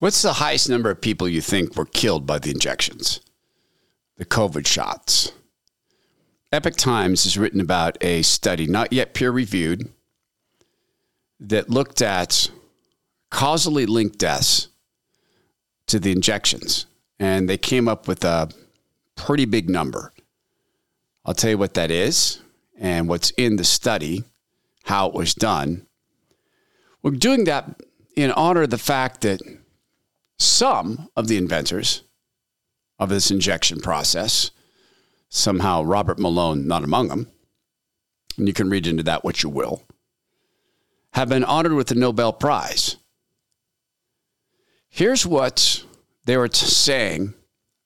What's the highest number of people you think were killed by the injections? The COVID shots. Epic Times has written about a study, not yet peer reviewed, that looked at causally linked deaths to the injections. And they came up with a pretty big number. I'll tell you what that is and what's in the study, how it was done. We're doing that in honor of the fact that some of the inventors of this injection process, somehow Robert Malone not among them, and you can read into that what you will, have been honored with the Nobel Prize. Here's what they were saying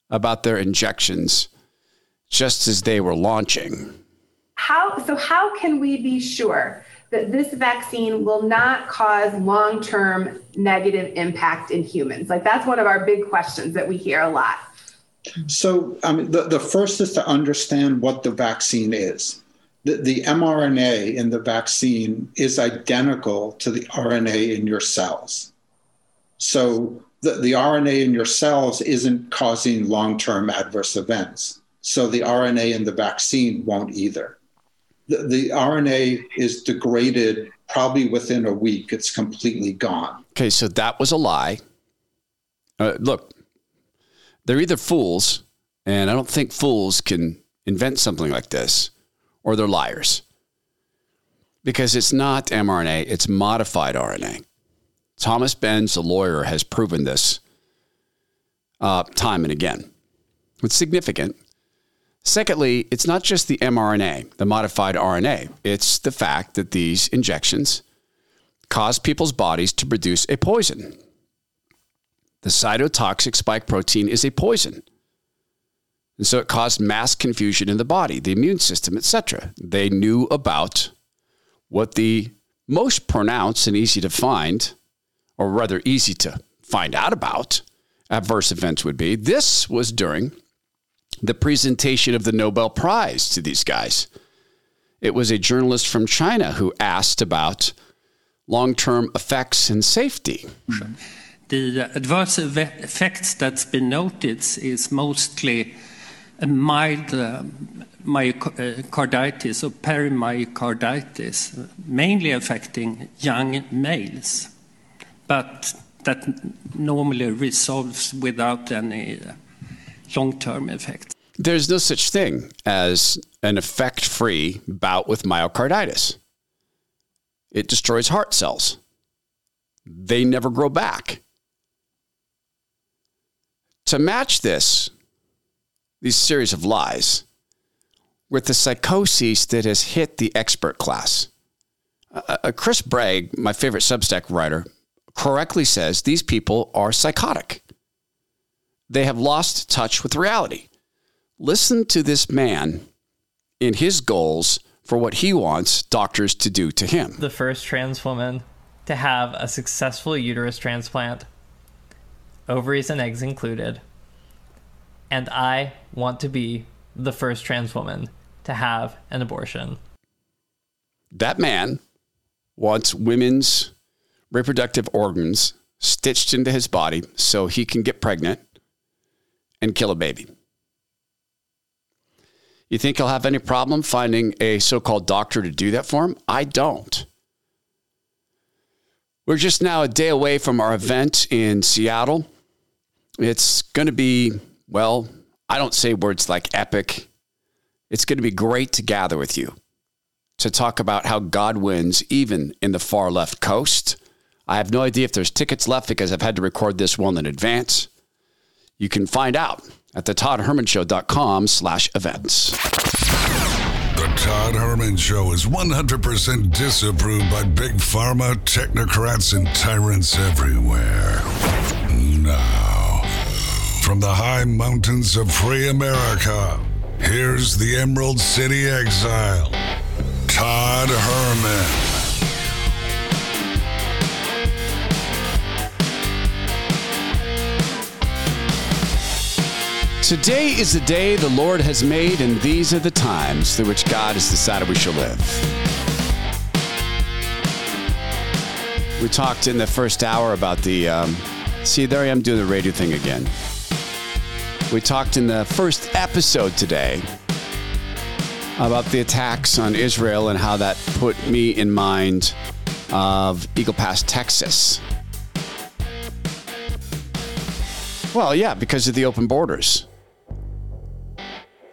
about their injections just as they were launching. How so how can we be sure that this vaccine will not cause long-term negative impact in humans? Like that's one of our big questions that we hear a lot. So, I mean, the, the first is to understand what the vaccine is. The, the mRNA in the vaccine is identical to the RNA in your cells. So, the, the RNA in your cells isn't causing long term adverse events. So, the RNA in the vaccine won't either. The, the RNA is degraded probably within a week, it's completely gone. Okay, so that was a lie. Uh, look, they're either fools, and I don't think fools can invent something like this, or they're liars. Because it's not mRNA, it's modified RNA. Thomas Renz, a lawyer, has proven this uh, time and again. It's significant. Secondly, it's not just the mRNA, the modified RNA, it's the fact that these injections cause people's bodies to produce a poison. The cytotoxic spike protein is a poison. And so it caused mass confusion in the body, the immune system, etc. They knew about what the most pronounced and easy to find, or rather easy to find out about, adverse events would be. This was during the presentation of the Nobel Prize to these guys. It was a journalist from China who asked about long term effects and safety. The adverse effects that's been noted is mostly a mild uh, myocarditis or perimyocarditis, mainly affecting young males, but that normally resolves without any long term effects. There's no such thing as an effect free bout with myocarditis. It destroys heart cells. They never grow back. To match this, these series of lies, with the psychosis that has hit the expert class. Uh, Chris Bray, my favorite Substack writer, correctly says these people are psychotic. They have lost touch with reality. Listen to this man in his goals for what he wants doctors to do to him. The first trans woman to have a successful uterus transplant, ovaries and eggs included. And I want to be the first trans woman to have an abortion. That man wants women's reproductive organs stitched into his body so he can get pregnant and kill a baby. You think he'll have any problem finding a so called doctor to do that for him? I don't. We're just now a day away from our event in Seattle. It's going to be, well, I don't say words like epic. It's going to be great to gather with you to talk about how God wins even in the far left coast. I have no idea if there's tickets left because I've had to record this one in advance. You can find out at the toddhermanshow.com slash events. The Todd Herman Show is 100% disapproved by big pharma, technocrats, and tyrants everywhere. Now, from the high mountains of free America, here's the Emerald City Exile, Todd Herman. Today is the day the Lord has made, and these are the times through which God has decided we shall live. We talked in the first hour about the. Um, see, there I am doing the radio thing again. We talked in the first episode today about the attacks on Israel and how that put me in mind of Eagle Pass, Texas. Well, yeah, because of the open borders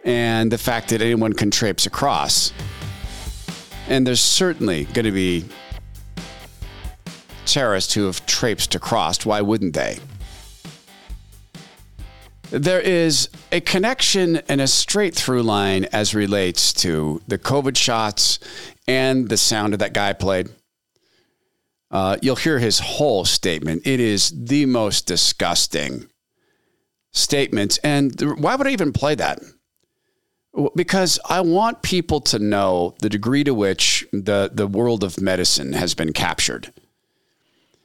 and the fact that anyone can traipse across. And there's certainly going to be terrorists who have traipsed across. Why wouldn't they? There is a connection and a straight through line as relates to the COVID shots and the sound of that guy played. Uh, you'll hear his whole statement. It is the most disgusting statement. And why would I even play that? Because I want people to know the degree to which the, the world of medicine has been captured.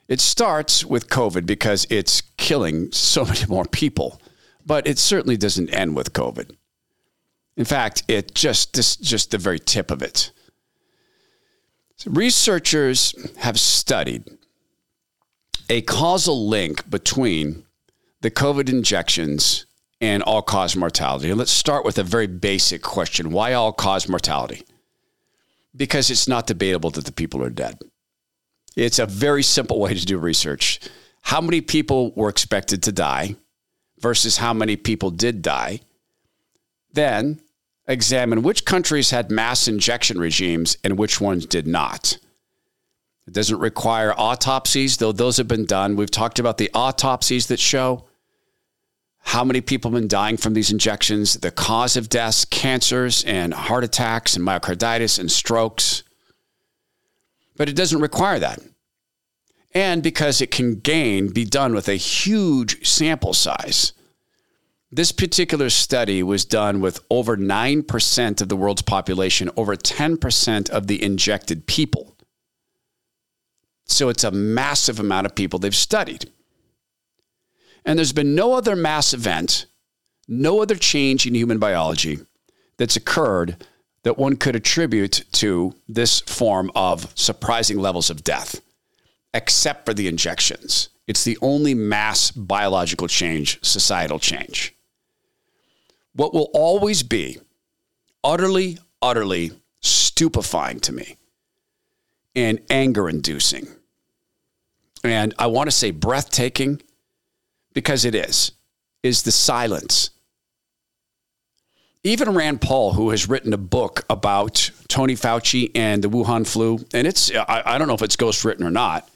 It starts with COVID because it's killing so many more people, but it certainly doesn't end with COVID. In fact, it just this just the very tip of it. So researchers have studied a causal link between the COVID injections and all cause mortality. And let's start with a very basic question why all cause mortality? Because it's not debatable that the people are dead. It's a very simple way to do research. How many people were expected to die versus how many people did die? Then examine which countries had mass injection regimes and which ones did not. It doesn't require autopsies, though those have been done. We've talked about the autopsies that show how many people have been dying from these injections, the cause of deaths, cancers and heart attacks and myocarditis and strokes. But it doesn't require that. And because it can gain, be done with a huge sample size. This particular study was done with over 9% of the world's population, over 10% of the injected people. So it's a massive amount of people they've studied. And there's been no other mass event, no other change in human biology that's occurred that one could attribute to this form of surprising levels of death, except for the injections. It's the only mass biological change, societal change. What will always be utterly, utterly stupefying to me and anger inducing. And I want to say breathtaking because it is, is the silence. Even Rand Paul, who has written a book about Tony Fauci and the Wuhan flu, and it's, I, I don't know if it's ghostwritten or not,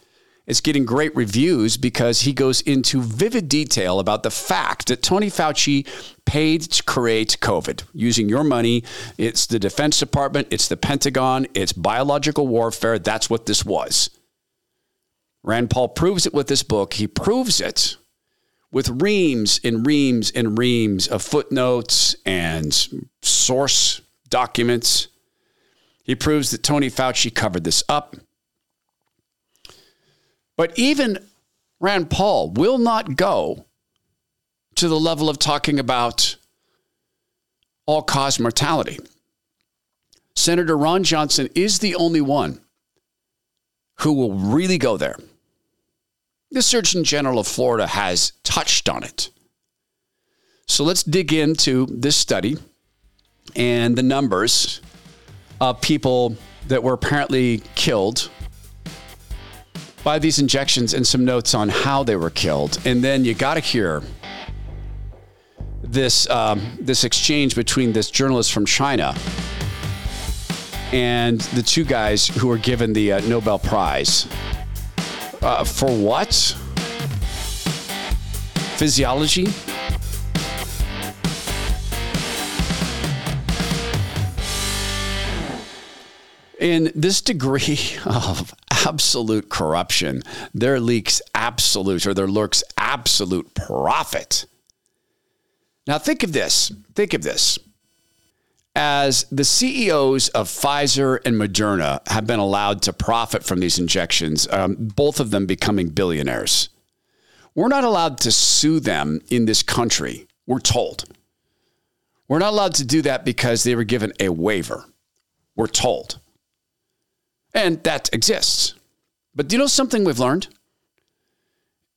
it's getting great reviews because he goes into vivid detail about the fact that Tony Fauci paid to create COVID using your money. It's the Defense Department, it's the Pentagon, it's biological warfare. That's what this was. Rand Paul proves it with this book. He proves it with reams and reams and reams of footnotes and source documents. He proves that Tony Fauci covered this up. But even Rand Paul will not go to the level of talking about all cause mortality. Senator Ron Johnson is the only one who will really go there. The Surgeon General of Florida has touched on it. So let's dig into this study and the numbers of people that were apparently killed by these injections and some notes on how they were killed. And then you got to hear this um, this exchange between this journalist from China and the two guys who were given the uh, Nobel Prize. Uh, for what? Physiology? In this degree of absolute corruption, there leaks absolute or there lurks absolute profit Now, think of this. Think of this. As the CEOs of Pfizer and Moderna have been allowed to profit from these injections, um, both of them becoming billionaires, we're not allowed to sue them in this country, we're told. We're not allowed to do that because they were given a waiver, we're told. And that exists. But do you know something we've learned?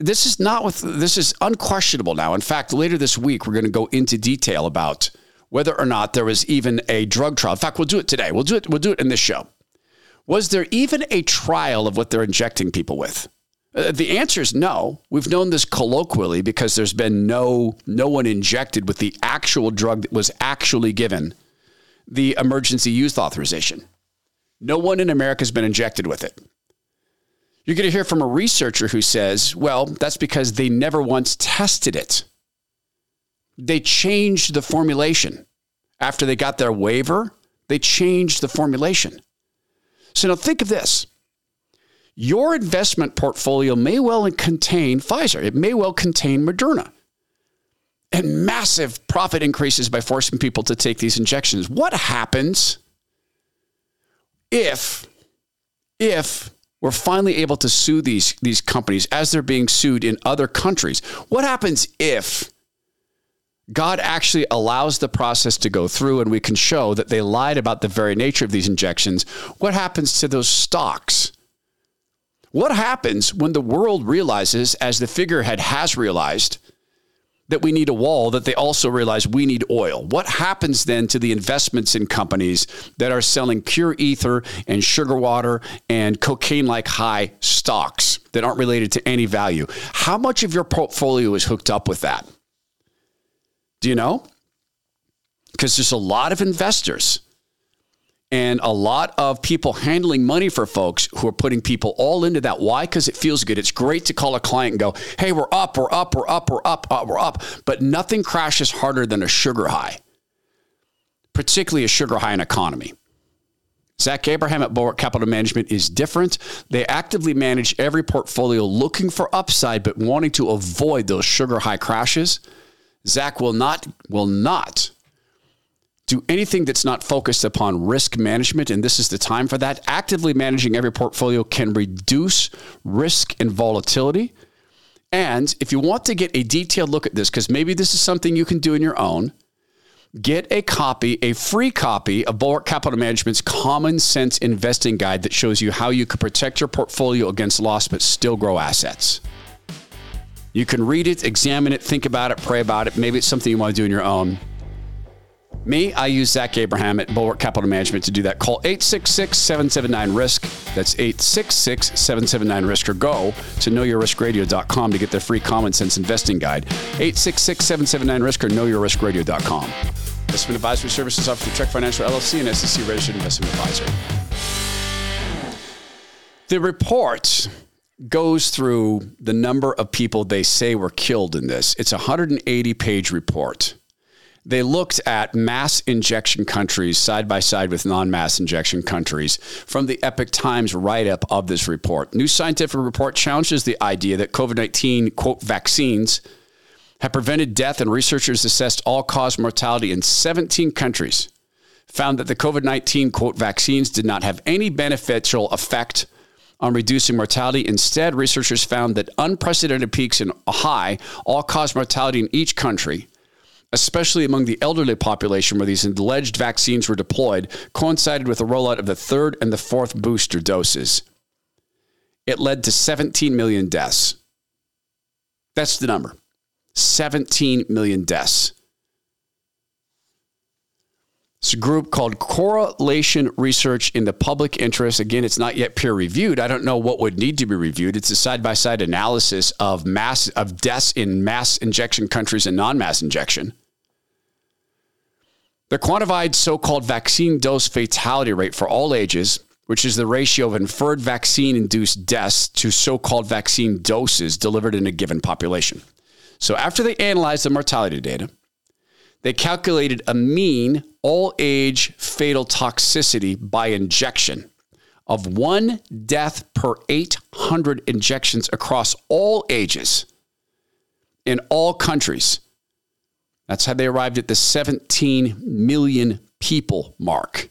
This is not with this is unquestionable now. In fact, later this week we're going to go into detail about whether or not there was even a drug trial. In fact, we'll do it today. We'll do it we'll do it in this show. Was there even a trial of what they're injecting people with? Uh, the answer is no. We've known this colloquially because there's been no no one injected with the actual drug that was actually given the emergency use authorization. No one in America has been injected with it. You're going to hear from a researcher who says, well, that's because they never once tested it. They changed the formulation. After they got their waiver, they changed the formulation. So now think of this. Your investment portfolio may well contain Pfizer, it may well contain Moderna, and massive profit increases by forcing people to take these injections. What happens if, if we're finally able to sue these, these companies as they're being sued in other countries. What happens if God actually allows the process to go through and we can show that they lied about the very nature of these injections? What happens to those stocks? What happens when the world realizes, as the figurehead has realized, that we need a wall, that they also realize we need oil. What happens then to the investments in companies that are selling pure ether and sugar water and cocaine like high stocks that aren't related to any value? How much of your portfolio is hooked up with that? Do you know? Because there's a lot of investors and a lot of people handling money for folks who are putting people all into that. Why? Because it feels good. It's great to call a client and go, hey, we're up, we're up, we're up, we're up, uh, we're up. But nothing crashes harder than a sugar high, particularly a sugar high in economy. Zach Abraham at Bulwark Capital Management is different. They actively manage every portfolio looking for upside, but wanting to avoid those sugar high crashes. Zach will not will not do anything that's not focused upon risk management, and this is the time for that. Actively managing every portfolio can reduce risk and volatility. And if you want to get a detailed look at this, because maybe this is something you can do in your own, get a copy, a free copy of Bulwark Capital Management's Common Sense Investing Guide that shows you how you can protect your portfolio against loss but still grow assets. You can read it, examine it, think about it, pray about it. Maybe it's something you want to do on your own. Me, I use Zach Abraham at Bulwark Capital Management to do that. Call 866 779 RISK. That's 866 779 RISK or go to knowyourriskradio.com to get their free common sense investing guide. 866 779 RISK or knowyourriskradio.com. Investment advisory services offered through Trek Financial LLC and SEC registered investment advisor. The report goes through the number of people they say were killed in this. It's a 180 page report they looked at mass injection countries side by side with non mass injection countries from the Epic Times write up of this report. New scientific report challenges the idea that COVID 19, quote, vaccines have prevented death, and researchers assessed all cause mortality in 17 countries. Found that the COVID 19, quote, vaccines did not have any beneficial effect on reducing mortality. Instead, researchers found that unprecedented peaks in high all cause mortality in each country especially among the elderly population where these alleged vaccines were deployed, coincided with the rollout of the third and the fourth booster doses. It led to 17 million deaths. That's the number 17 million deaths. It's a group called Correlation Research in the Public Interest. Again, it's not yet peer reviewed. I don't know what would need to be reviewed. It's a side by side analysis of mass of deaths in mass injection countries and non mass injection. The quantified so called vaccine dose fatality rate for all ages, which is the ratio of inferred vaccine induced deaths to so called vaccine doses delivered in a given population. So, after they analyzed the mortality data, they calculated a mean all age fatal toxicity by injection of one death per 800 injections across all ages in all countries That's how they arrived at the 17 million people mark.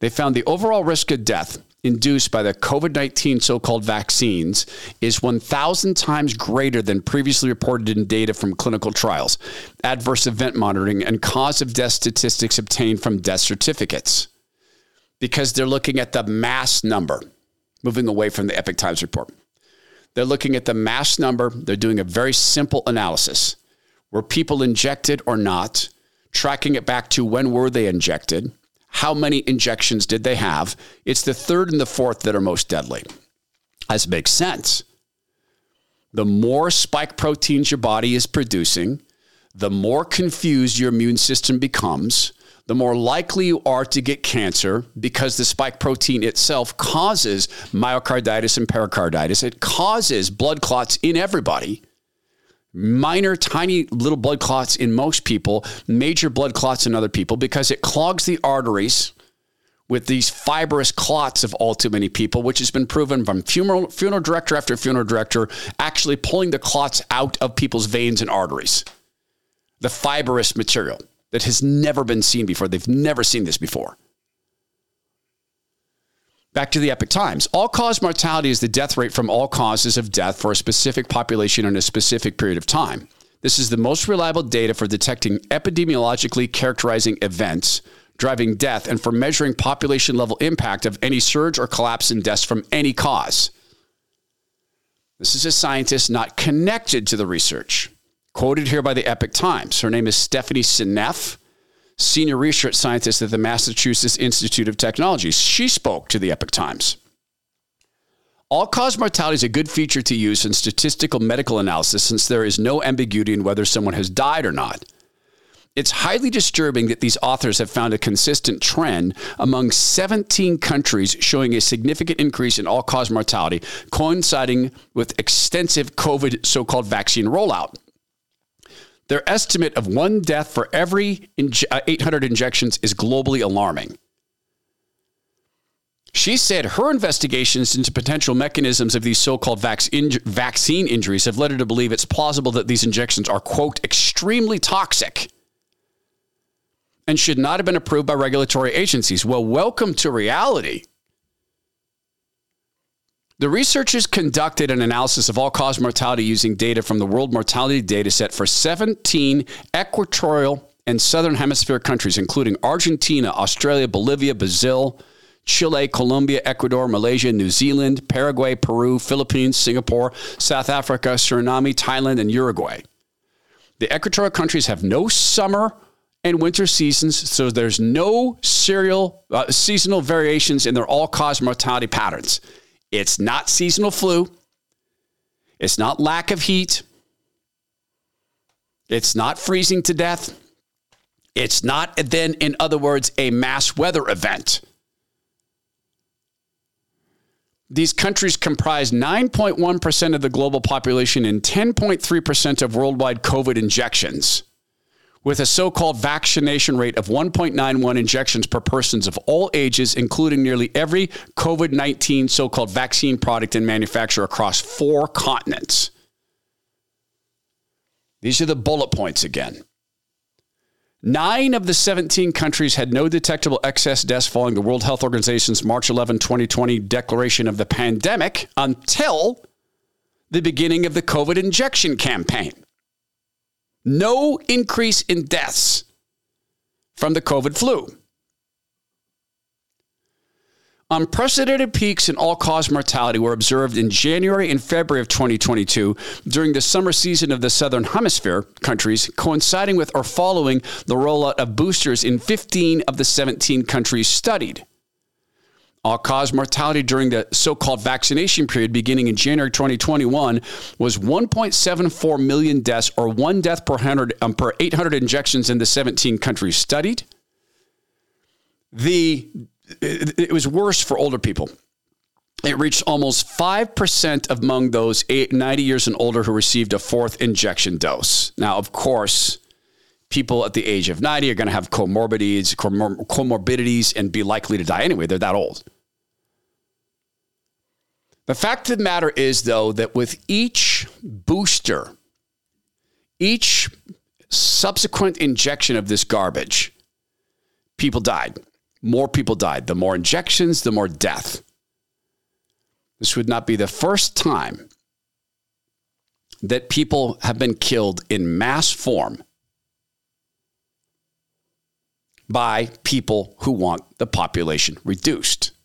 They found the overall risk of death induced by the COVID 19 so called vaccines is 1,000 times greater than previously reported in data from clinical trials, adverse event monitoring, and cause of death statistics obtained from death certificates. Because they're looking at the mass number, moving away from the Epic Times report. They're looking at the mass number. They're doing a very simple analysis. Were people injected or not? Tracking it back to when were they injected? How many injections did they have? It's the third and the fourth that are most deadly. As makes sense. The more spike proteins your body is producing, the more confused your immune system becomes, the more likely you are to get cancer because the spike protein itself causes myocarditis and pericarditis. It causes blood clots in everybody minor, tiny little blood clots in most people, major blood clots in other people, because it clogs the arteries with these fibrous clots of all too many people, which has been proven from funeral, funeral director after funeral director, actually pulling the clots out of people's veins and arteries. The fibrous material that has never been seen before. They've never seen this before. Back to the epic Times. All cause mortality is the death rate from all causes of death for a specific population in a specific period of time. This is the most reliable data for detecting epidemiologically characterizing events driving death and for measuring population level impact of any surge or collapse in deaths from any cause. This is a scientist not connected to the research. Quoted here by the Epic Times. Her name is Stephanie Seneff senior research scientist at the Massachusetts Institute of Technology. She spoke to the Epic Times. All cause mortality is a good feature to use in statistical medical analysis since there is no ambiguity in whether someone has died or not. It's highly disturbing that these authors have found a consistent trend among 17 countries showing a significant increase in all cause mortality, coinciding with extensive COVID so called vaccine rollout. Their estimate of one death for every uh, 800 injections is globally alarming. She said her investigations into potential mechanisms of these so called vac- vaccine injuries have led her to believe it's plausible that these injections are, quote, extremely toxic and should not have been approved by regulatory agencies. Well, welcome to reality. The researchers conducted an analysis of all cause mortality using data from the World Mortality Dataset for 17 equatorial and southern hemisphere countries, including Argentina, Australia, Bolivia, Brazil, Chile, Colombia, Ecuador, Malaysia, New Zealand, Paraguay, Peru, Philippines, Singapore, South Africa, Suriname, Thailand, and Uruguay. The equatorial countries have no summer and winter seasons, so there's no serial, uh, seasonal variations in their all cause mortality patterns. It's not seasonal flu. It's not lack of heat. It's not freezing to death. It's not, then, in other words, a mass weather event. These countries comprise 9.1% of the global population and 10.3% of worldwide COVID injections with a so called vaccination rate of 1.91 injections per persons of all ages, including nearly every COVID 19 so called vaccine product and manufacturer across four continents. These are the bullet points again. Nine of the 17 countries had no detectable excess deaths following the World Health Organization's March 11, 2020 declaration of the pandemic until the beginning of the COVID injection campaign. No increase in deaths from the COVID flu. Unprecedented peaks in all cause mortality were observed in January and February of 2022 during the summer season of the Southern Hemisphere countries, coinciding with or following the rollout of boosters in 15 of the 17 countries studied. All cause mortality during the so called vaccination period beginning in January 2021 was 1.74 million deaths, or one death per, 100, um, per 800 injections in the 17 countries studied. The, it, it was worse for older people. It reached almost 5% among those 90 years and older who received a fourth injection dose. Now, of course, people at the age of 90 are going to have comorbidities, comorbidities and be likely to die anyway. They're that old. The fact of the matter is, though, that with each booster, each subsequent injection of this garbage, people died. More people died. The more injections, the more death. This would not be the first time that people have been killed in mass form by people who want the population reduced.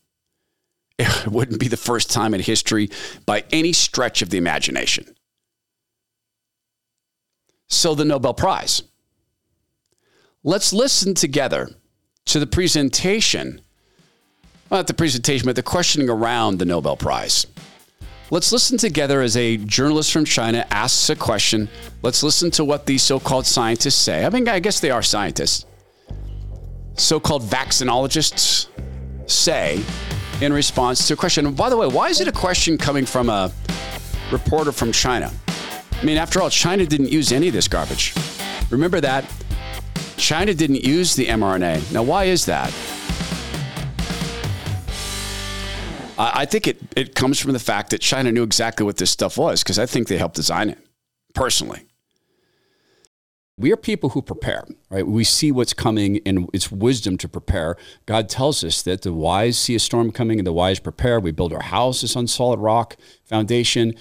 It wouldn't be the first time in history by any stretch of the imagination. So, the Nobel Prize. Let's listen together to the presentation, well, not the presentation, but the questioning around the Nobel Prize. Let's listen together as a journalist from China asks a question. Let's listen to what these so called scientists say. I mean, I guess they are scientists. So called vaccinologists say in response to a question. And by the way, why is it a question coming from a reporter from China? I mean, after all, China didn't use any of this garbage. Remember that? China didn't use the mRNA. Now, why is that? I think it, it comes from the fact that China knew exactly what this stuff was because I think they helped design it personally. We are people who prepare, right? We see what's coming and it's wisdom to prepare. God tells us that the wise see a storm coming and the wise prepare. We build our houses on solid rock foundation.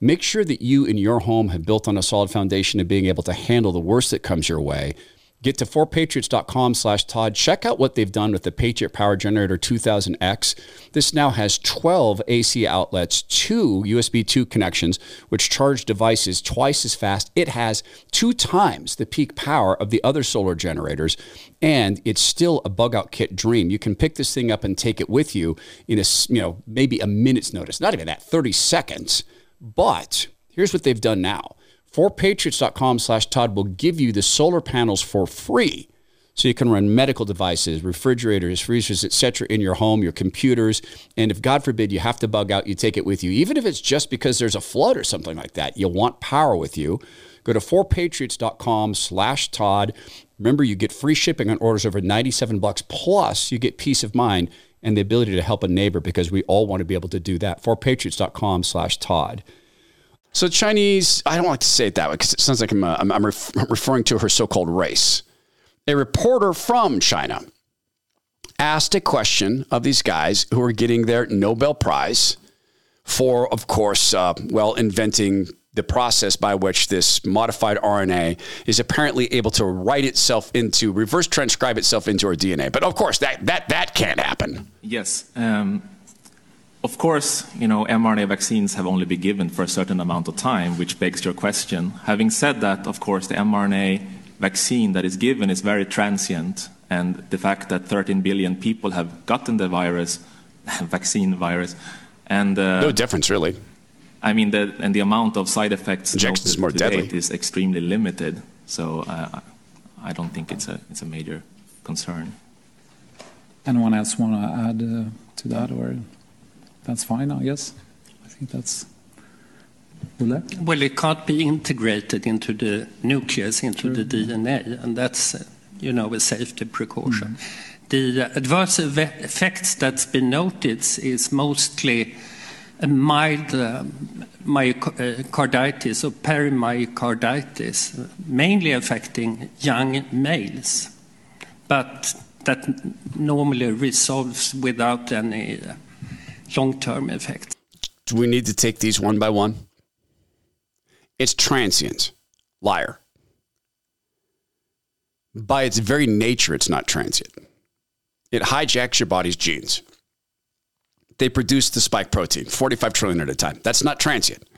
Make sure that you and your home have built on a solid foundation of being able to handle the worst that comes your way Get to 4patriots.com slash Todd. Check out what they've done with the Patriot Power Generator 2000X. This now has 12 AC outlets, two USB 2 connections, which charge devices twice as fast. It has two times the peak power of the other solar generators, and it's still a bug out kit dream. You can pick this thing up and take it with you in a, you know, maybe a minute's notice, not even that, 30 seconds. But here's what they've done now 4patriots.com slash Todd will give you the solar panels for free. So you can run medical devices, refrigerators, freezers, etc. in your home, your computers. And if God forbid you have to bug out, you take it with you. Even if it's just because there's a flood or something like that, you'll want power with you. Go to 4patriots.com slash Todd. Remember, you get free shipping on orders over 97 bucks. Plus, you get peace of mind and the ability to help a neighbor because we all want to be able to do that. 4patriots.com slash Todd. So Chinese, I don't like to say it that way because it sounds like I'm, uh, I'm, I'm ref- referring to her so-called race. A reporter from China asked a question of these guys who are getting their Nobel Prize for, of course, uh, well, inventing the process by which this modified RNA is apparently able to write itself into reverse transcribe itself into our DNA. But of course, that that that can't happen. Yes. Um, of course, you know, mRNA vaccines have only been given for a certain amount of time, which begs your question. Having said that, of course, the mRNA vaccine that is given is very transient, and the fact that 13 billion people have gotten the virus, vaccine virus, and uh, no difference really. I mean, the, and the amount of side effects Injections is more deadly. is extremely limited. So uh, I don't think it's a it's a major concern. Anyone else want to add uh, to that, or? That's fine, I guess. I think that's. Well, it can't be integrated into the nucleus, into the DNA, and that's, you know, a safety precaution. Mm. The adverse effects that's been noted is mostly a mild uh, myocarditis or perimyocarditis, mainly affecting young males, but that normally resolves without any long term effect. Do we need to take these one by one? It's transient. Liar. By its very nature, it's not transient. It hijacks your body's genes. They produce the spike protein, 45 trillion at a time. That's not transient.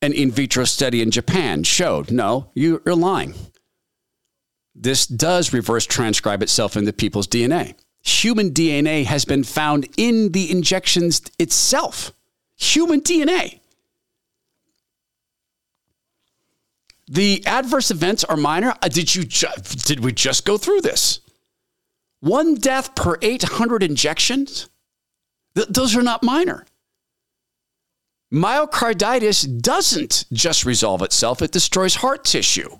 An in vitro study in Japan showed no, you're lying. This does reverse transcribe itself into people's DNA human DNA has been found in the injections itself. Human DNA. The adverse events are minor. Uh, did you ju- did we just go through this? One death per 800 injections? Th- those are not minor. Myocarditis doesn't just resolve itself, it destroys heart tissue.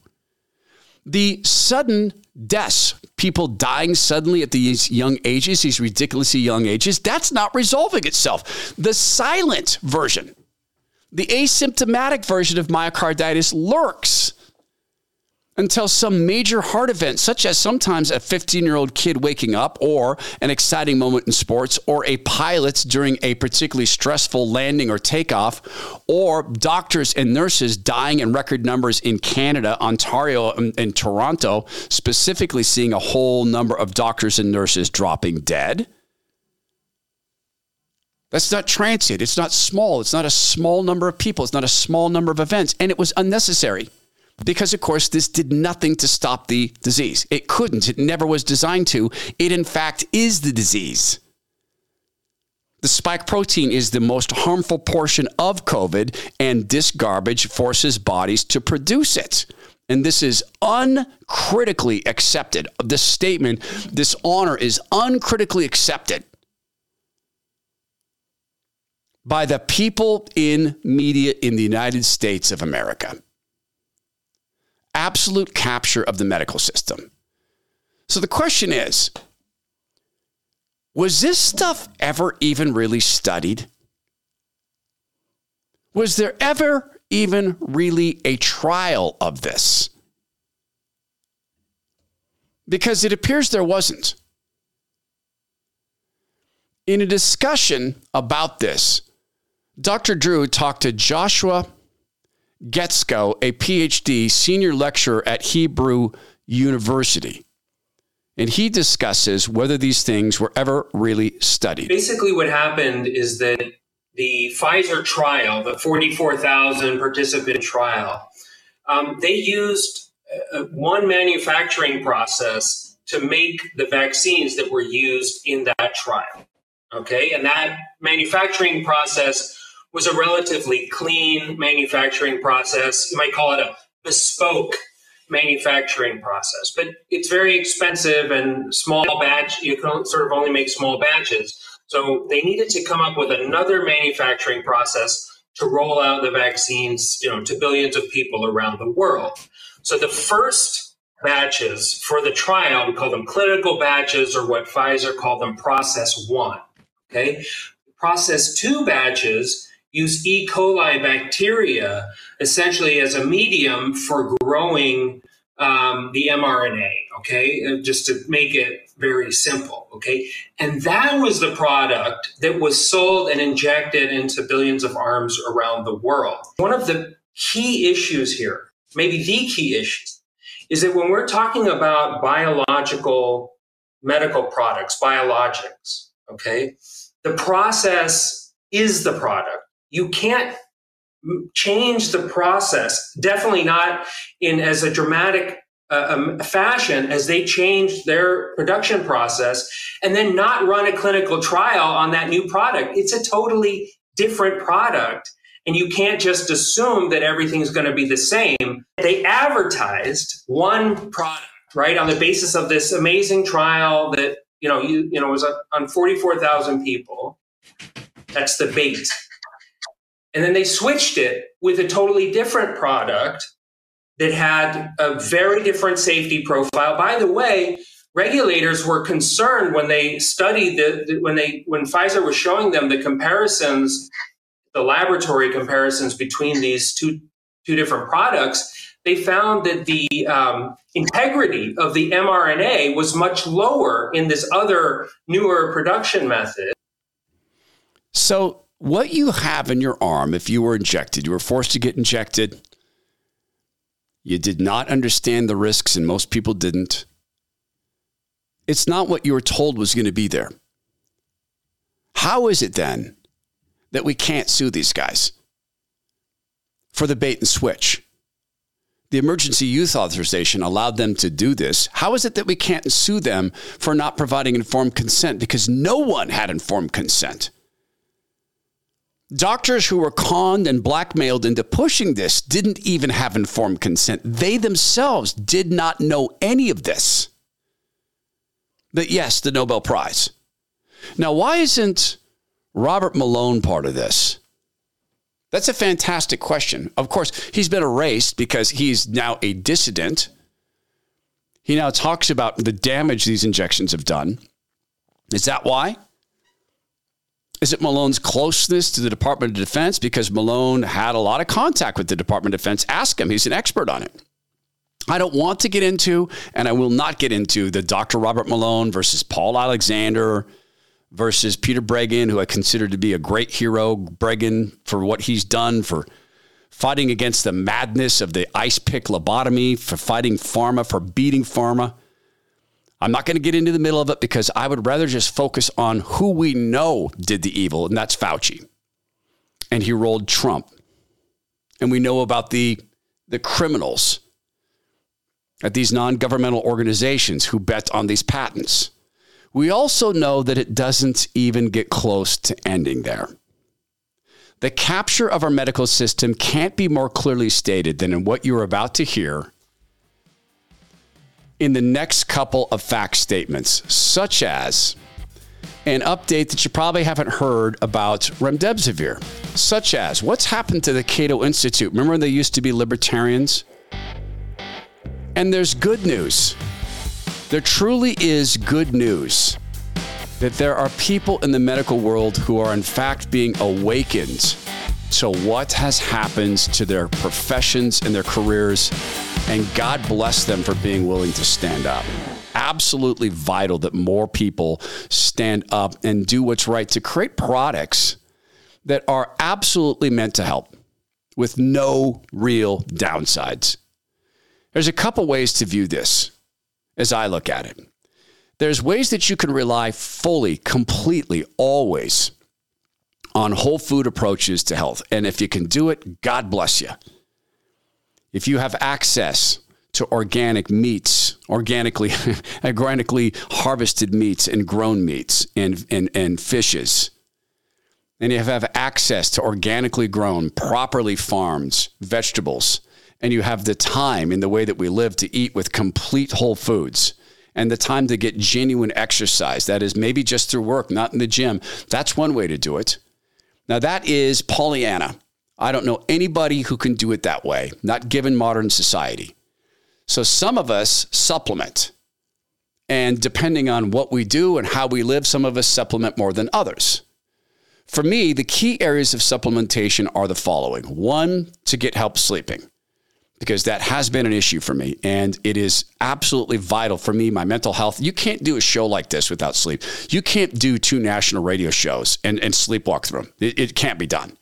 The sudden deaths, people dying suddenly at these young ages, these ridiculously young ages, that's not resolving itself. The silent version, the asymptomatic version of myocarditis lurks until some major heart event, such as sometimes a 15 year old kid waking up, or an exciting moment in sports, or a pilot during a particularly stressful landing or takeoff, or doctors and nurses dying in record numbers in Canada, Ontario, and, and Toronto, specifically seeing a whole number of doctors and nurses dropping dead. That's not transient. It's not small. It's not a small number of people. It's not a small number of events. And it was unnecessary because, of course, this did nothing to stop the disease. It couldn't. It never was designed to. It, in fact, is the disease. The spike protein is the most harmful portion of COVID, and this garbage forces bodies to produce it. And this is uncritically accepted. This statement, this honor is uncritically accepted by the people in media in the United States of America. Absolute capture of the medical system. So the question is was this stuff ever even really studied? Was there ever even really a trial of this? Because it appears there wasn't. In a discussion about this, Dr. Drew talked to Joshua Guetzkow, a PhD senior lecturer at Hebrew University. And he discusses whether these things were ever really studied. Basically, what happened is that the Pfizer trial, the 44,000 participant trial, um, they used uh, one manufacturing process to make the vaccines that were used in that trial. Okay, and that manufacturing process was a relatively clean manufacturing process. You might call it a bespoke manufacturing process, but it's very expensive and small batch. You can sort of only make small batches. So they needed to come up with another manufacturing process to roll out the vaccines, you know, to billions of people around the world. So the first batches for the trial, we call them clinical batches or what Pfizer called them process one. Okay. Process two batches use E. coli bacteria essentially as a medium for growing um, the mRNA, okay? Uh, just to make it very simple, okay? And that was the product that was sold and injected into billions of arms around the world. One of the key issues here, maybe the key issue, is that when we're talking about biological medical products, biologics, okay, the process is the product you can't change the process. Definitely not in as a dramatic uh, um, fashion as they change their production process and then not run a clinical trial on that new product. It's a totally different product. And you can't just assume that everything's going to be the same. They advertised one product, right, on the basis of this amazing trial that, you know, you, you know, was on 44,000 people. That's the bait and then they switched it with a totally different product that had a very different safety profile. By the way, regulators were concerned when they studied the, when they when Pfizer was showing them the comparisons, the laboratory comparisons between these two two different products. They found that the um, integrity of the mRNA was much lower in this other newer production method. So what you have in your arm, if you were injected, you were forced to get injected, you did not understand the risks, and most people didn't. It's not what you were told was going to be there. How is it then that we can't sue these guys for the bait and switch? The emergency use authorization allowed them to do this. How is it that we can't sue them for not providing informed consent? Because no one had informed consent. Doctors who were conned and blackmailed into pushing this didn't even have informed consent. They themselves did not know any of this. But yes, the Nobel Prize. Now, why isn't Robert Malone part of this? That's a fantastic question. Of course, he's been erased because he's now a dissident. He now talks about the damage these injections have done. Is that why? Is it Malone's closeness to the Department of Defense? Because Malone had a lot of contact with the Department of Defense. Ask him, he's an expert on it. I don't want to get into, and I will not get into the Dr. Robert Malone versus Paul Alexander versus Peter Breggin, who I consider to be a great hero, Breggin, for what he's done for fighting against the madness of the ice pick lobotomy, for fighting pharma, for beating pharma. I'm not going to get into the middle of it because I would rather just focus on who we know did the evil, and that's Fauci. And he rolled Trump. And we know about the, the criminals at these non governmental organizations who bet on these patents. We also know that it doesn't even get close to ending there. The capture of our medical system can't be more clearly stated than in what you're about to hear in the next couple of fact statements, such as an update that you probably haven't heard about remdesivir, such as what's happened to the Cato Institute. Remember, they used to be libertarians? And there's good news. There truly is good news that there are people in the medical world who are, in fact, being awakened to what has happened to their professions and their careers. And God bless them for being willing to stand up. Absolutely vital that more people stand up and do what's right to create products that are absolutely meant to help with no real downsides. There's a couple ways to view this as I look at it. There's ways that you can rely fully, completely, always on whole food approaches to health. And if you can do it, God bless you. If you have access to organic meats, organically, organically harvested meats and grown meats and, and, and fishes, and you have access to organically grown, properly farmed vegetables, and you have the time in the way that we live to eat with complete whole foods and the time to get genuine exercise, that is maybe just through work, not in the gym, that's one way to do it. Now, that is Pollyanna. I don't know anybody who can do it that way, not given modern society. So some of us supplement. And depending on what we do and how we live, some of us supplement more than others. For me, the key areas of supplementation are the following one, to get help sleeping because that has been an issue for me. And it is absolutely vital for me, my mental health. You can't do a show like this without sleep. You can't do two national radio shows and, and sleepwalk through them. It, it can't be done.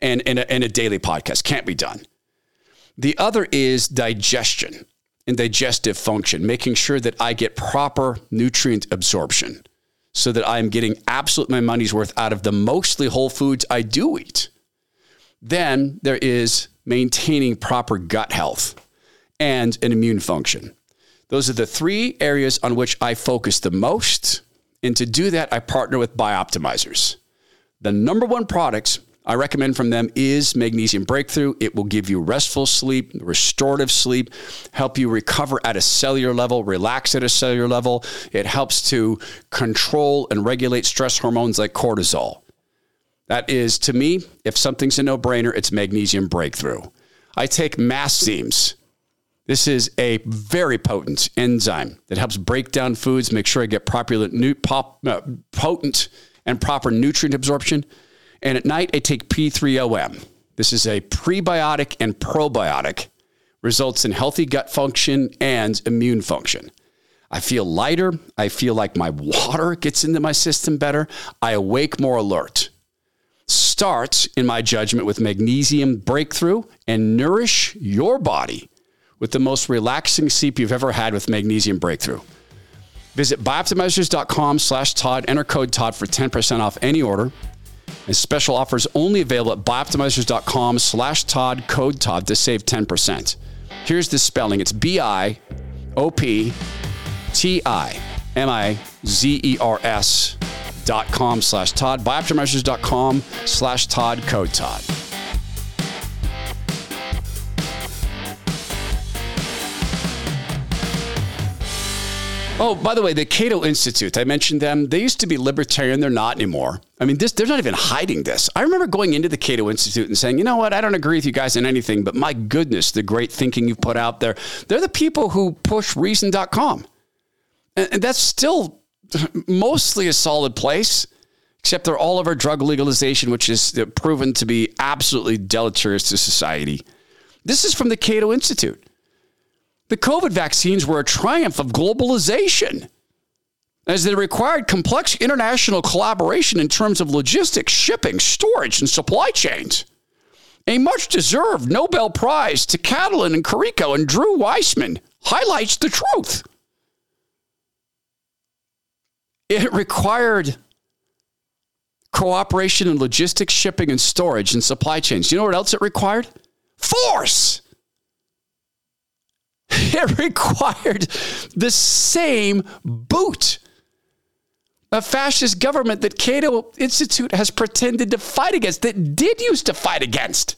And, and, a, a daily podcast can't be done. The other is digestion and digestive function, making sure that I get proper nutrient absorption so that I'm getting absolute my money's worth out of the mostly whole foods I do eat. Then there is maintaining proper gut health and an immune function. Those are the three areas on which I focus the most. And to do that, I partner with Bioptimizers. The number one products I recommend from them is Magnesium Breakthrough. It will give you restful sleep, restorative sleep, help you recover at a cellular level, relax at a cellular level. It helps to control and regulate stress hormones like cortisol. That is, to me, if something's a no brainer, it's magnesium breakthrough. I take Masszymes. This is a very potent enzyme that helps break down foods, make sure I get proper, uh, potent and proper nutrient absorption. And at night, I take P3OM. This is a prebiotic and probiotic, results in healthy gut function and immune function. I feel lighter. I feel like my water gets into my system better. I awake more alert starts, in my judgment, with magnesium breakthrough and nourish your body with the most relaxing sleep you've ever had with magnesium breakthrough. Visit bioptimizers.com slash Todd. Enter code Todd for 10% off any order. And special offers only available at bioptimizers.com slash Todd, code Todd to save 10%. Here's the spelling. It's B-I-O-P-T-I M-I-Z-E-R-S dot com slash Todd, bioptimizers.com slash Todd, code Todd. Oh, by the way, the Cato Institute, I mentioned them. They used to be libertarian. They're not anymore. I mean, this, they're not even hiding this. I remember going into the Cato Institute and saying, you know what, I don't agree with you guys in anything, but my goodness, the great thinking you've put out there. They're the people who push reason.com. And, and that's still mostly a solid place, except they're all over drug legalization, which is proven to be absolutely deleterious to society. This is from the Cato Institute. The COVID vaccines were a triumph of globalization as they required complex international collaboration in terms of logistics, shipping, storage, and supply chains. A much deserved Nobel Prize to Katalin and Karikó and Drew Weissman highlights the truth. It required cooperation in logistics, shipping, and storage and supply chains. You know what else it required? Force. It required the same boot. A fascist government that Cato Institute has pretended to fight against, that did used to fight against.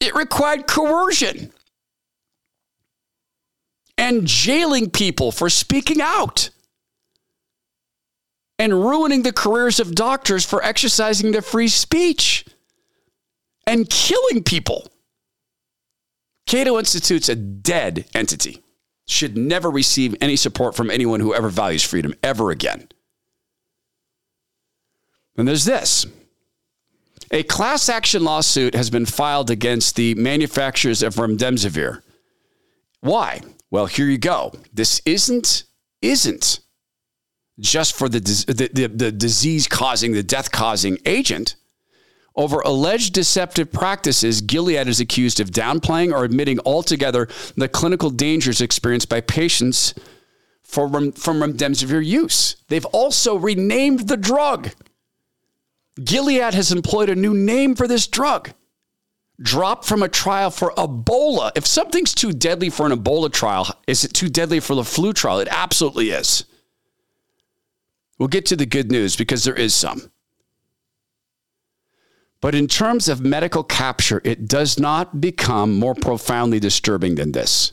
It required coercion and jailing people for speaking out and ruining the careers of doctors for exercising their free speech and killing people. Cato Institute's a dead entity. Should never receive any support from anyone who ever values freedom ever again. And there's this. A class action lawsuit has been filed against the manufacturers of remdesivir. Why? Well, here you go. This isn't isn't just for the, the, the, the disease causing, the death causing agent. Over alleged deceptive practices, Gilead is accused of downplaying or admitting altogether the clinical dangers experienced by patients for, from remdesivir use. They've also renamed the drug. Gilead has employed a new name for this drug. Dropped from a trial for Ebola. If something's too deadly for an Ebola trial, is it too deadly for the flu trial? It absolutely is. We'll get to the good news because there is some. But in terms of medical capture, it does not become more profoundly disturbing than this.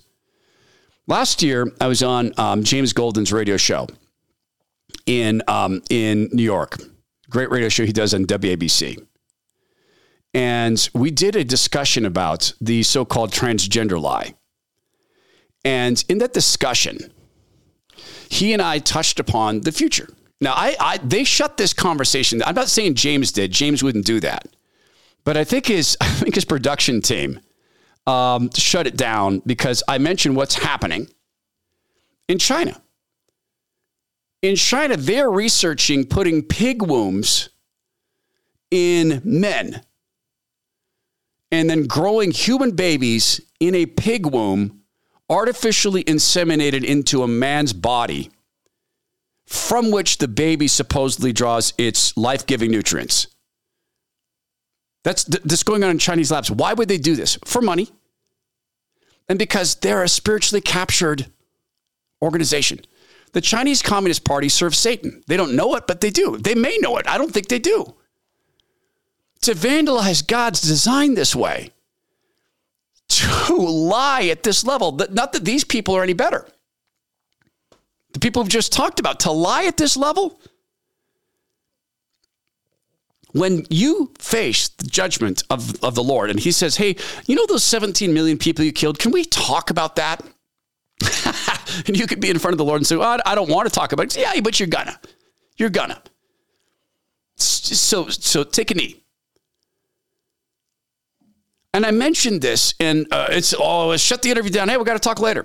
Last year, I was on um, James Golden's radio show in um, in New York. Great radio show he does on WABC. And we did a discussion about the so-called transgender lie. And in that discussion, he and I touched upon the future. Now, I, I, they shut this conversation. I'm not saying James did. James wouldn't do that, but I think his I think his production team um, shut it down because I mentioned what's happening in China. In China, they're researching putting pig wombs in men and then growing human babies in a pig womb artificially inseminated into a man's body from which the baby supposedly draws its life giving nutrients. That's this going on in Chinese labs. Why would they do this? For money. And because they're a spiritually captured organization. The Chinese Communist Party serves Satan. They don't know it, but they do. They may know it. I don't think they do. To vandalize God's design this way, to lie at this level, not that these people are any better the people have just talked about, to lie at this level? When you face the judgment of, of the Lord and he says, Hey, you know those 17 million people you killed? Can we talk about that? and you could be in front of the Lord and say, well, I don't want to talk about it. Yeah, but you're gonna. You're gonna. So, so take a knee. And I mentioned this, and uh, it's oh, shut the interview down. Hey, we got to talk later.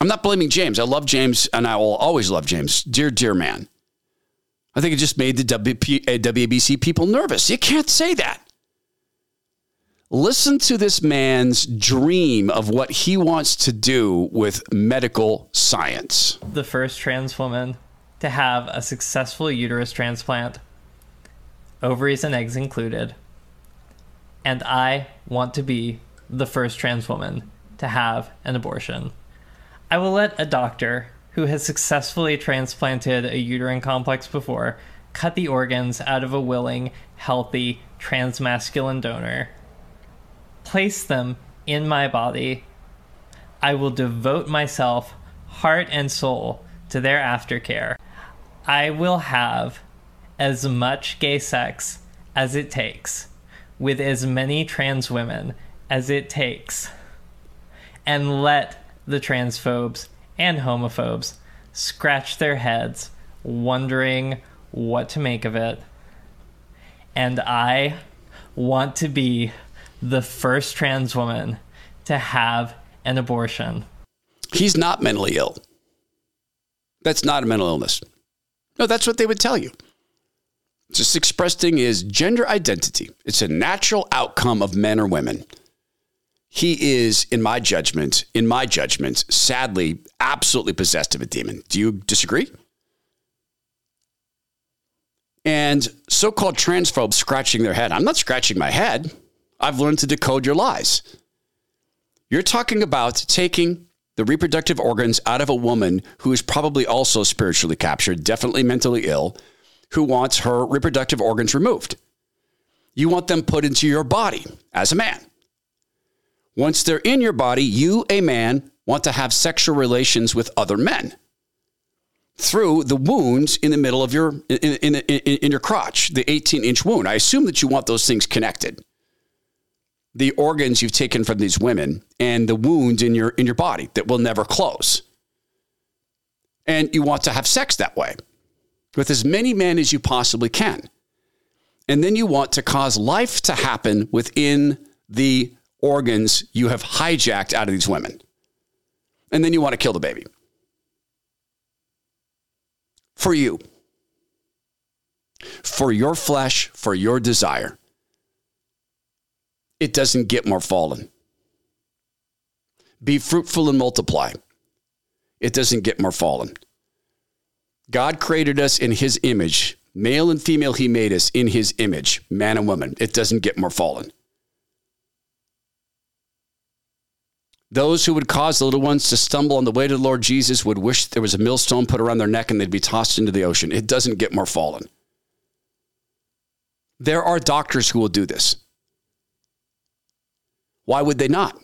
I'm not blaming James. I love James and I will always love James. Dear, dear man. I think it just made the WP, uh, WABC people nervous. You can't say that. Listen to this man's dream of what he wants to do with medical science. The first trans woman to have a successful uterus transplant, ovaries and eggs included. And I want to be the first trans woman to have an abortion. I will let a doctor who has successfully transplanted a uterine complex before cut the organs out of a willing, healthy, transmasculine donor, place them in my body. I will devote myself, heart and soul, to their aftercare. I will have as much gay sex as it takes with as many trans women as it takes and let the transphobes and homophobes scratch their heads, wondering what to make of it. And I want to be the first trans woman to have an abortion. He's not mentally ill. That's not a mental illness. No, that's what they would tell you. Just expressing his gender identity. It's a natural outcome of men or women. He is, in my judgment, in my judgment, sadly, absolutely possessed of a demon. Do you disagree? And so called transphobes scratching their head. I'm not scratching my head. I've learned to decode your lies. You're talking about taking the reproductive organs out of a woman who is probably also spiritually captured, definitely mentally ill, who wants her reproductive organs removed. You want them put into your body as a man. Once they're in your body, you, a man, want to have sexual relations with other men through the wounds in the middle of your in, in, in, in your crotch, the 18 inch wound. I assume that you want those things connected. The organs you've taken from these women and the wounds in your in your body that will never close. And you want to have sex that way with as many men as you possibly can. And then you want to cause life to happen within the organs you have hijacked out of these women. And then you want to kill the baby for you, for your flesh, for your desire. It doesn't get more fallen. Be fruitful and multiply. It doesn't get more fallen. God created us in his image. Male and female, he made us in his image, man and woman. It doesn't get more fallen. Those who would cause the little ones to stumble on the way to the Lord Jesus would wish there was a millstone put around their neck and they'd be tossed into the ocean. It doesn't get more fallen. There are doctors who will do this. Why would they not?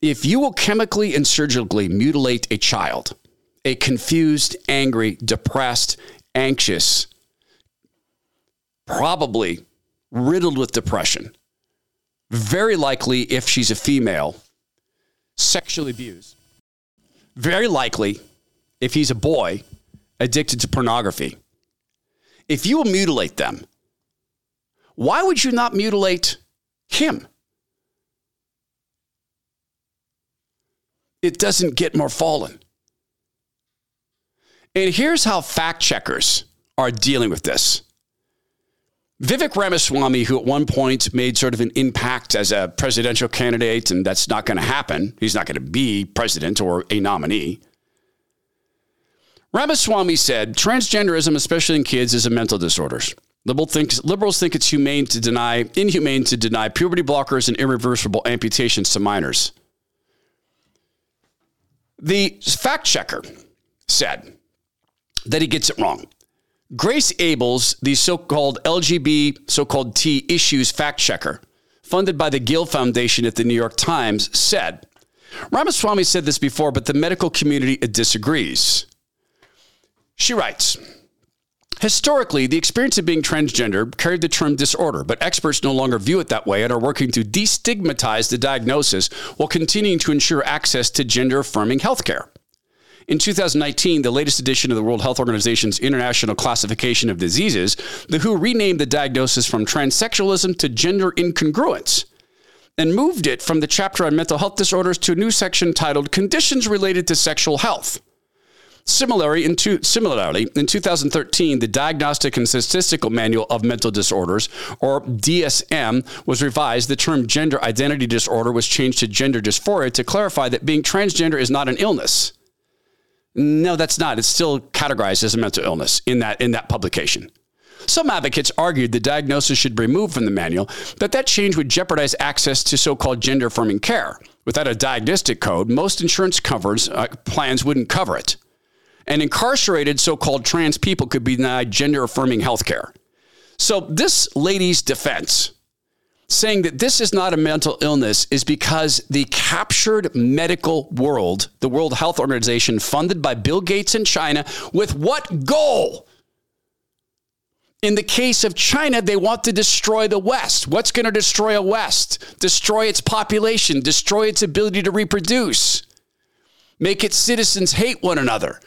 If you will chemically and surgically mutilate a child, a confused, angry, depressed, anxious, probably riddled with depression, very likely, if she's a female, sexually abused. Very likely, if he's a boy, addicted to pornography. If you will mutilate them, why would you not mutilate him? It doesn't get more fallen. And here's how fact checkers are dealing with this. Vivek Ramaswamy, who at one point made sort of an impact as a presidential candidate, and that's not going to happen. He's not going to be president or a nominee. Ramaswamy said transgenderism, especially in kids, is a mental disorder. Liberal thinks, liberals think it's humane to deny, inhumane to deny puberty blockers and irreversible amputations to minors. The fact checker said that he gets it wrong. Grace Abels, the so called LGB, so called T issues fact checker, funded by the Gill Foundation at the New York Times, said Ramaswamy said this before, but the medical community disagrees. She writes Historically, the experience of being transgender carried the term disorder, but experts no longer view it that way and are working to destigmatize the diagnosis while continuing to ensure access to gender affirming healthcare. In 2019, the latest edition of the World Health Organization's International Classification of Diseases, the WHO renamed the diagnosis from transsexualism to gender incongruence and moved it from the chapter on mental health disorders to a new section titled Conditions Related to Sexual Health. Similarly in, two, similarly, in 2013, the Diagnostic and Statistical Manual of Mental Disorders, or DSM, was revised. The term gender identity disorder was changed to gender dysphoria to clarify that being transgender is not an illness. No, that's not. It's still categorized as a mental illness in that in that publication. Some advocates argued the diagnosis should be removed from the manual, but that change would jeopardize access to so-called gender affirming care. Without a diagnostic code, most insurance covers uh, plans wouldn't cover it. And incarcerated so-called trans people could be denied gender affirming health care. So this lady's defense saying that this is not a mental illness is because the captured medical world, the World Health Organization, funded by Bill Gates in China, with what goal? In the case of China, they want to destroy the West. What's going to destroy a West? Destroy its population, destroy its ability to reproduce, make its citizens hate one another,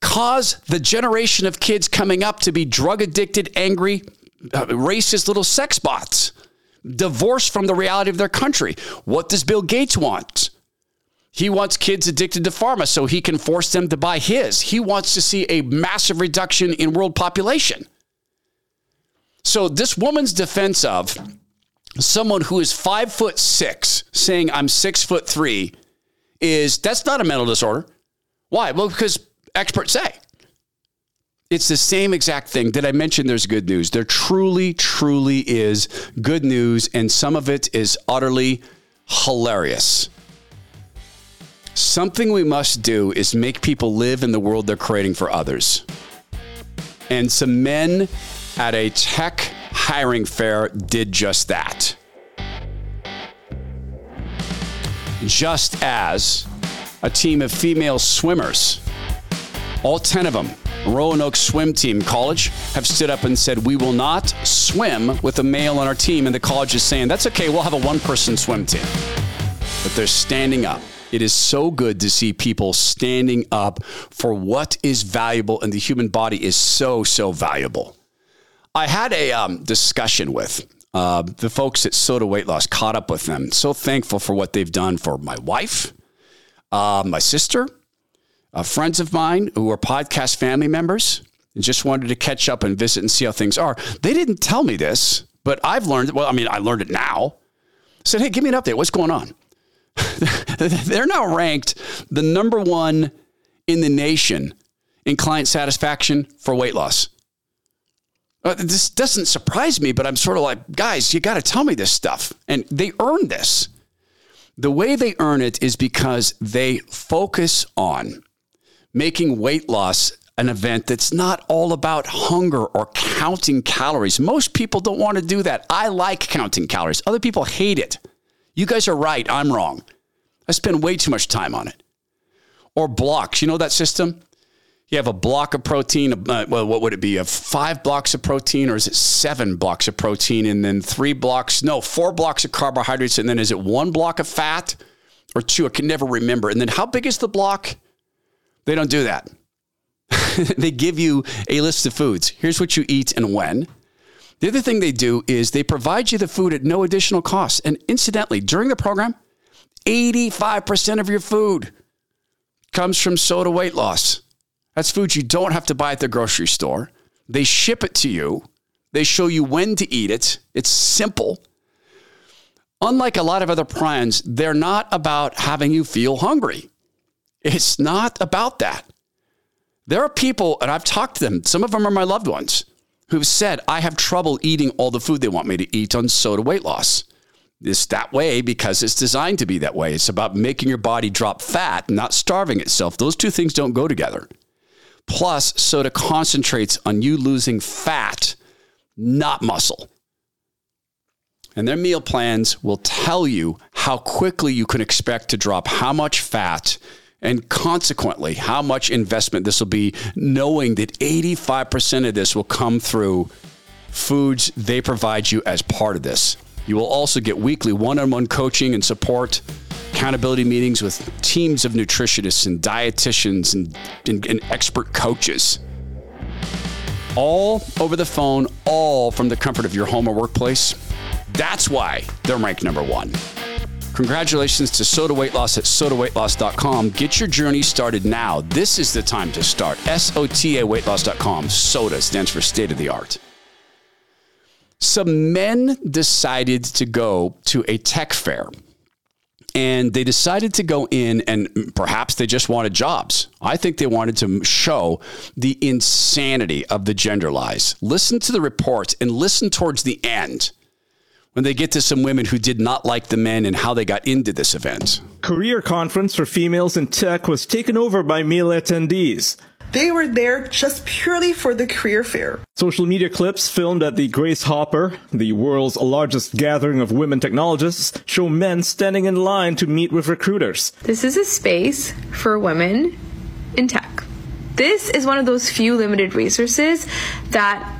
cause the generation of kids coming up to be drug addicted, angry, uh, racist little sex bots divorced from the reality of their country. What does Bill Gates want? He wants kids addicted to pharma so he can force them to buy his. He wants to see a massive reduction in world population. So, this woman's defense of someone who is five foot six saying, I'm six foot three, is that's not a mental disorder. Why? Well, because experts say. It's the same exact thing. Did I mention there's good news? There truly, truly is good news, and some of it is utterly hilarious. Something we must do is make people live in the world they're creating for others. And some men at a tech hiring fair did just that. Just as a team of female swimmers, all 10 of them, Roanoke swim team college have stood up and said, We will not swim with a male on our team. And the college is saying, That's okay, we'll have a one person swim team. But they're standing up. It is so good to see people standing up for what is valuable, and the human body is so, so valuable. I had a um, discussion with uh, the folks at SOTA Weight Loss, caught up with them. So thankful for what they've done for my wife, uh, my sister, uh, friends of mine who are podcast family members and just wanted to catch up and visit and see how things are. They didn't tell me this, but I've learned, well, I mean, I learned it now. Said, hey, give me an update. What's going on? They're now ranked the number one in the nation in client satisfaction for weight loss. Uh, this doesn't surprise me, but I'm sort of like, guys, you got to tell me this stuff. And they earn this. The way they earn it is because they focus on making weight loss an event that's not all about hunger or counting calories. Most people don't want to do that. I like counting calories. Other people hate it. You guys are right. I'm wrong. I spend way too much time on it. Or blocks. You know that system? You have a block of protein. Uh, well, what would it be? Of five blocks of protein, or is it seven blocks of protein, and then three blocks? No, four blocks of carbohydrates, and then is it one block of fat or two? I can never remember. And then how big is the block? They don't do that. they give you a list of foods. Here's what you eat and when. The other thing they do is they provide you the food at no additional cost. And incidentally, during the program, 85% of your food comes from SOTA weight loss. That's food you don't have to buy at the grocery store. They ship it to you. They show you when to eat it. It's simple. Unlike a lot of other plans, they're not about having you feel hungry. It's not about that. There are people, and I've talked to them, some of them are my loved ones, who've said, I have trouble eating all the food they want me to eat on SOTA weight loss. It's that way because it's designed to be that way. It's about making your body drop fat, not starving itself. Those two things don't go together. Plus, SOTA concentrates on you losing fat, not muscle. And their meal plans will tell you how quickly you can expect to drop how much fat and consequently how much investment this will be, knowing that 85% of this will come through foods they provide you as part of this. You will also get weekly one on one coaching and support, accountability meetings with teams of nutritionists and dietitians and, and, and expert coaches. All over the phone, all from the comfort of your home or workplace. That's why they're ranked number one. Congratulations to SOTA Weight Loss at sotaweightloss.com. Get your journey started now. This is the time to start. S O T A weightloss.com. SOTA stands for state of the art. Some men decided to go to a tech fair and they decided to go in and perhaps they just wanted jobs. I think they wanted to show the insanity of the gender lies. Listen to the report and listen towards the end when they get to some women who did not like the men and how they got into this event. Career conference for females in tech was taken over by male attendees. They were there just purely for the career fair. Social media clips filmed at the Grace Hopper, the world's largest gathering of women technologists, show men standing in line to meet with recruiters. This is a space for women in tech. This is one of those few limited resources that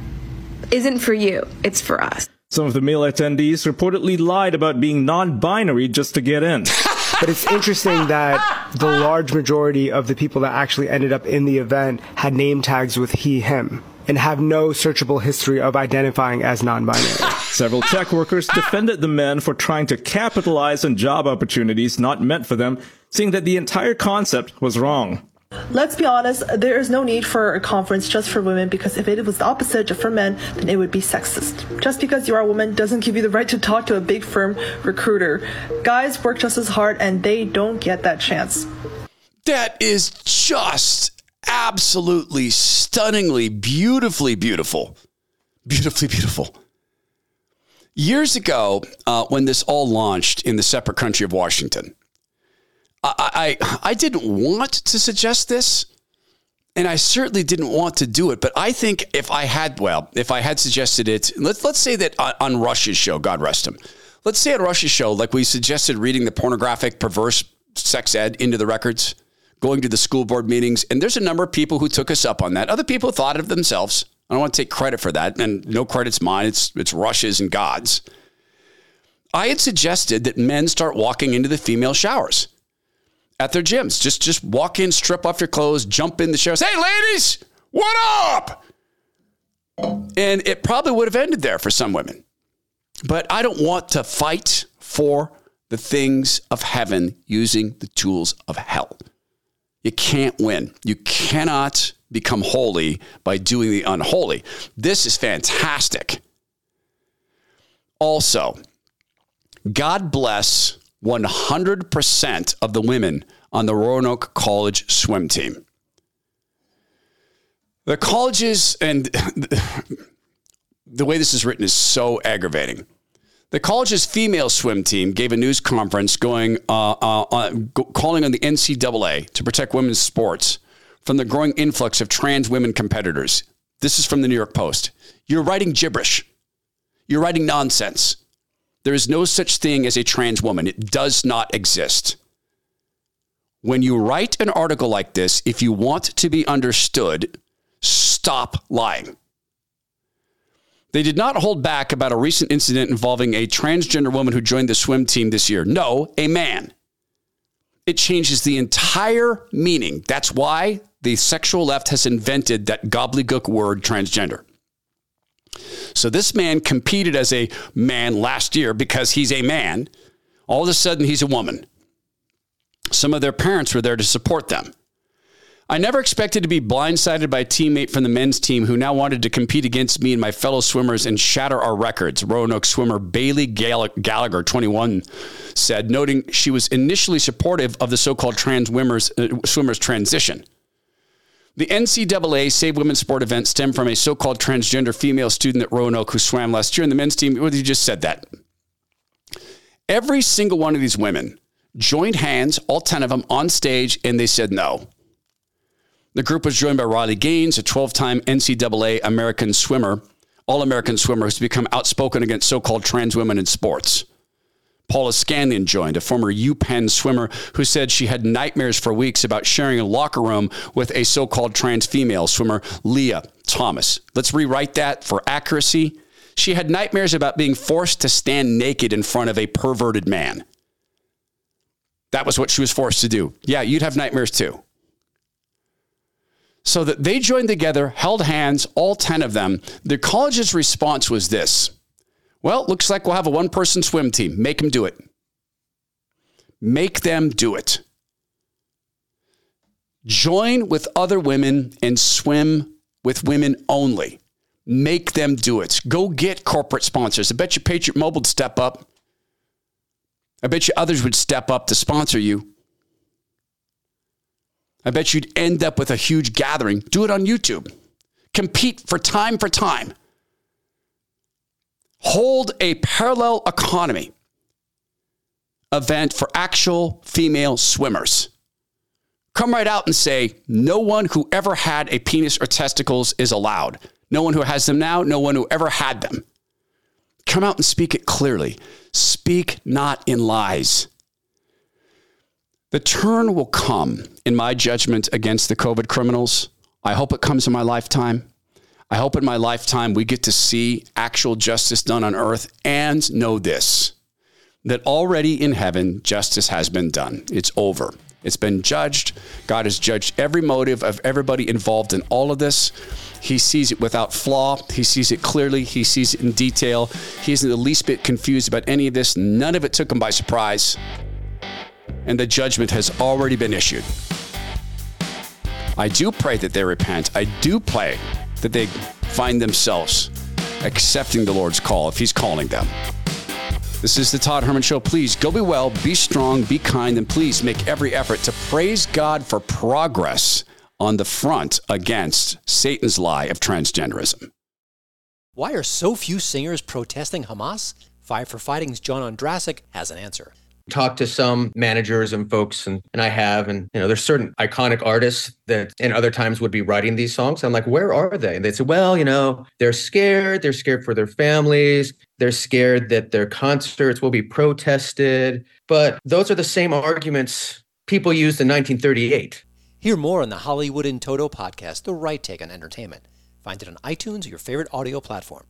isn't for you, it's for us. Some of the male attendees reportedly lied about being non binary just to get in. but it's interesting that the large majority of the people that actually ended up in the event had name tags with he, him. and have no searchable history of identifying as non binary. Several tech workers defended the men for trying to capitalize on job opportunities not meant for them, saying that the entire concept was wrong. Let's be honest, there is no need for a conference just for women because if it was the opposite for men, then it would be sexist. Just because you are a woman doesn't give you the right to talk to a big firm recruiter. Guys work just as hard and they don't get that chance. That is just absolutely stunningly, beautifully beautiful. Beautifully beautiful. Years ago, uh, when this all launched in the separate country of Washington, I, I, I didn't want to suggest this, and I certainly didn't want to do it. But I think if I had, well, if I had suggested it, let's let's say that on, on Rush's show, God rest him. Let's say on Rush's show, like we suggested, reading the pornographic, perverse sex ed into the records, going to the school board meetings, and there's a number of people who took us up on that. Other people thought of themselves. I don't want to take credit for that, and no credit's mine. It's it's Rush's and God's. I had suggested that men start walking into the female showers at their gyms. Just just walk in, strip off your clothes, jump in the showers. Hey, ladies, what up? And it probably would have ended there for some women. But I don't want to fight for the things of heaven using the tools of hell. You can't win. You cannot become holy by doing the unholy. This is fantastic. Also, God bless 100% of the women on the Roanoke College swim team. The colleges, and the way this is written is so aggravating. The college's female swim team gave a news conference going, uh, uh, uh, calling on the NCAA to protect women's sports from the growing influx of trans women competitors. This is from the New York Post. You're writing gibberish. You're writing nonsense. There is no such thing as a trans woman. It does not exist. When you write an article like this, if you want to be understood, stop lying. They did not hold back about a recent incident involving a transgender woman who joined the swim team this year. No, a man. It changes the entire meaning. That's why the sexual left has invented that gobbledygook word transgender. So this man competed as a man last year because he's a man. All of a sudden, he's a woman. Some of their parents were there to support them. I never expected to be blindsided by a teammate from the men's team who now wanted to compete against me and my fellow swimmers and shatter our records. Roanoke swimmer Bailey Gallagher, 21, said, noting she was initially supportive of the so called trans swimmers, uh, swimmers transition. The NCAA Save Women's Sport event stemmed from a so called transgender female student at Roanoke who swam last year in the men's team. You just said that. Every single one of these women joined hands, all 10 of them, on stage, and they said no. The group was joined by Riley Gaines, a 12 time NCAA American swimmer, All American swimmer who's become outspoken against so called trans women in sports. Paula Scanlon joined, a former UPenn swimmer who said she had nightmares for weeks about sharing a locker room with a so called trans female swimmer, Lia Thomas. Let's rewrite that for accuracy. She had nightmares about being forced to stand naked in front of a perverted man. That was what she was forced to do. Yeah, you'd have nightmares too. So that they joined together, held hands, all 10 of them. The college's response was this well, looks like we'll have a one person swim team. Make them do it. Make them do it. Join with other women and swim with women only. Make them do it. Go get corporate sponsors. I bet you Patriot Mobile would step up. I bet you others would step up to sponsor you. I bet you'd end up with a huge gathering. Do it on YouTube. Compete for time for time hold a parallel economy event for actual female swimmers. Come right out and say, no one who ever had a penis or testicles is allowed. No one who has them now, no one who ever had them. Come out and speak it clearly. Speak not in lies. The turn will come, in my judgment, against the COVID criminals. I hope it comes in my lifetime. I hope in my lifetime we get to see actual justice done on earth and know this that already in heaven, justice has been done. It's over. It's been judged. God has judged every motive of everybody involved in all of this. He sees it without flaw. He sees it clearly. He sees it in detail. He isn't the least bit confused about any of this. None of it took him by surprise. And the judgment has already been issued. I do pray that they repent. I do pray that they find themselves accepting the Lord's call if He's calling them. This is the Todd Herman Show. Please go be well, be strong, be kind, and please make every effort to praise God for progress on the front against Satan's lie of transgenderism. Why are so few singers protesting Hamas? Five for Fighting's John Ondrasik has an answer talked to some managers and folks and, and I have and you know there's certain iconic artists that in other times would be writing these songs. I'm like, where are they? And they say, well, you know, they're scared, they're scared for their families, they're scared that their concerts will be protested. But those are the same arguments people used in 1938. Hear more on the Hollywood in Toto podcast, The Right Take on Entertainment. Find it on iTunes or your favorite audio platform.